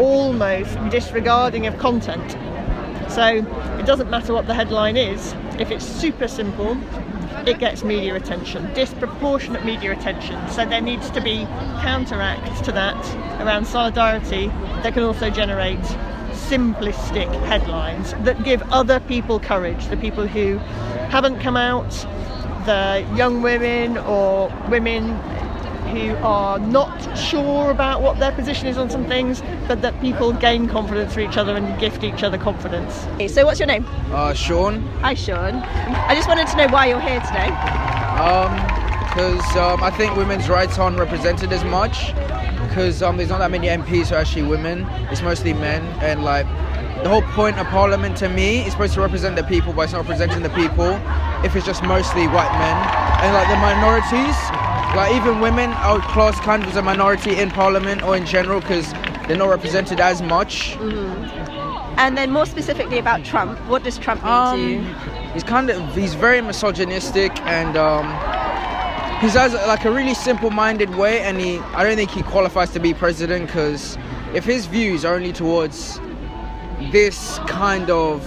almost disregarding of content. So it doesn't matter what the headline is, if it's super simple, it gets media attention, disproportionate media attention. So there needs to be counteracts to that around solidarity that can also generate simplistic headlines that give other people courage, the people who haven't come out, the young women or women who are not sure about what their position is on some things, but that people gain confidence for each other and gift each other confidence. Okay, so what's your name? Uh, Sean. Hi, Sean. I just wanted to know why you're here today. Um, because um, I think women's rights aren't represented as much. Because um, there's not that many MPs who are actually women. It's mostly men, and like the whole point of parliament to me is supposed to represent the people, but it's not representing the people if it's just mostly white men and like the minorities. Like even women are classed kind of as a minority in parliament or in general because they're not represented as much. And then more specifically about Trump, what does Trump mean Um, to you? He's kind of he's very misogynistic and um, he has like a really simple-minded way, and he I don't think he qualifies to be president because if his views are only towards this kind of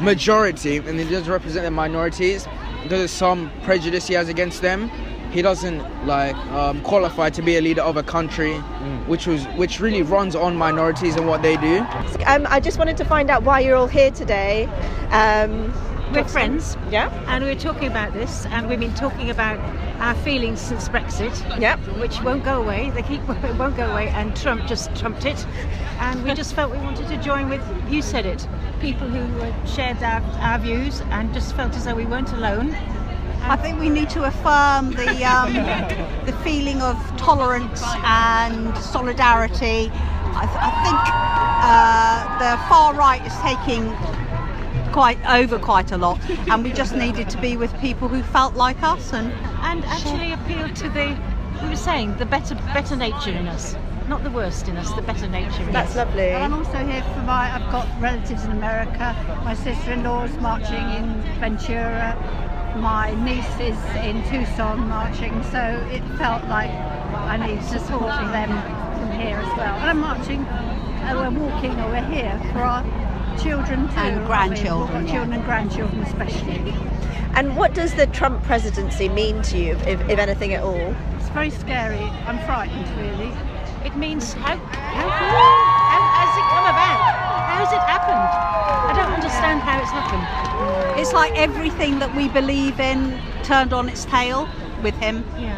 majority and he doesn't represent the minorities, there's some prejudice he has against them, he doesn't like um, qualify to be a leader of a country which was which really runs on minorities and what they do. Um, I just wanted to find out why you're all here today. Um, We're friends. Yeah. And we're talking about this, and we've been talking about our feelings since Brexit. Yep. Which won't go away. They keep it won't go away, and Trump just trumped it. And we just felt we wanted to join with you said it, people who uh, shared our, our views and just felt as though we weren't alone. I think we need to affirm the um, the feeling of tolerance and solidarity. I, th- I think uh, the far right is taking quite over quite a lot, and we just needed to be with people who felt like us and and actually appeal to the we were saying the better better nature in us, not the worst in us, the better nature in us. That's lovely. And I'm also here for my. I've got relatives in America. My sister-in-law's marching in Ventura. My niece is in Tucson marching. So it felt like I need to support them from here as well. And I'm marching. Uh, we're walking, over here for our children too. And grandchildren, We've got yeah. children and grandchildren especially. And what does the Trump presidency mean to you, if, if anything at all? It's very scary. I'm frightened, really. It means how how, how has it come about? How has it happened? I don't understand how it's happened. It's like everything that we believe in turned on its tail with him. Yeah.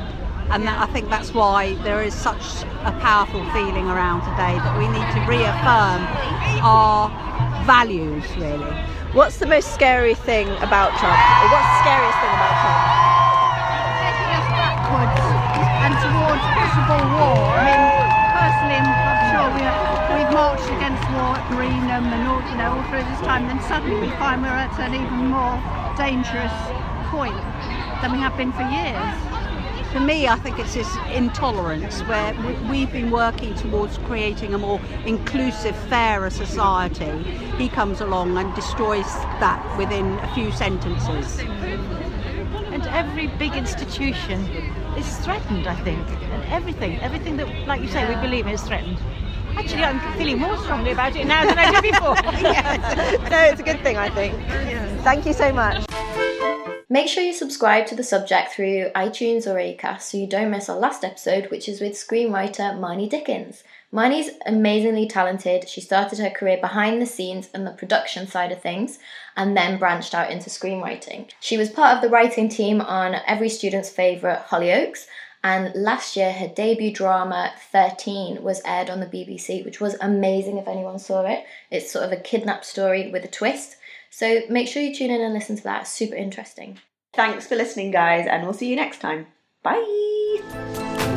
And that, I think that's why there is such a powerful feeling around today that we need to reaffirm our values, really. What's the most scary thing about Trump? Or what's the scariest thing about Trump? Taking us backwards and towards possible war. I mean, personally, I'm I'm sure we we've marched against war at Greenham um, and all, you know, all through this time. Then suddenly we find we're at an even more dangerous point than we have been for years. For me, I think it's this intolerance where we- we've been working towards creating a more inclusive, fairer society. He comes along and destroys that within a few sentences. And every big institution is threatened, I think. And everything, everything that, like you say, we believe in is threatened. Actually, I'm feeling more strongly about it now than I did before. No, it's a good thing, I think. Thank you so much. Make sure you subscribe to the subject through iTunes or Acast so you don't miss our last episode, which is with screenwriter Marnie Dickens. Marnie's amazingly talented. She started her career behind the scenes and the production side of things and then branched out into screenwriting. She was part of the writing team on every student's favourite Hollyoaks, and last year her debut drama 13 was aired on the BBC, which was amazing if anyone saw it. It's sort of a kidnap story with a twist. So make sure you tune in and listen to that. Super interesting. Thanks for listening, guys, and we'll see you next time. Bye.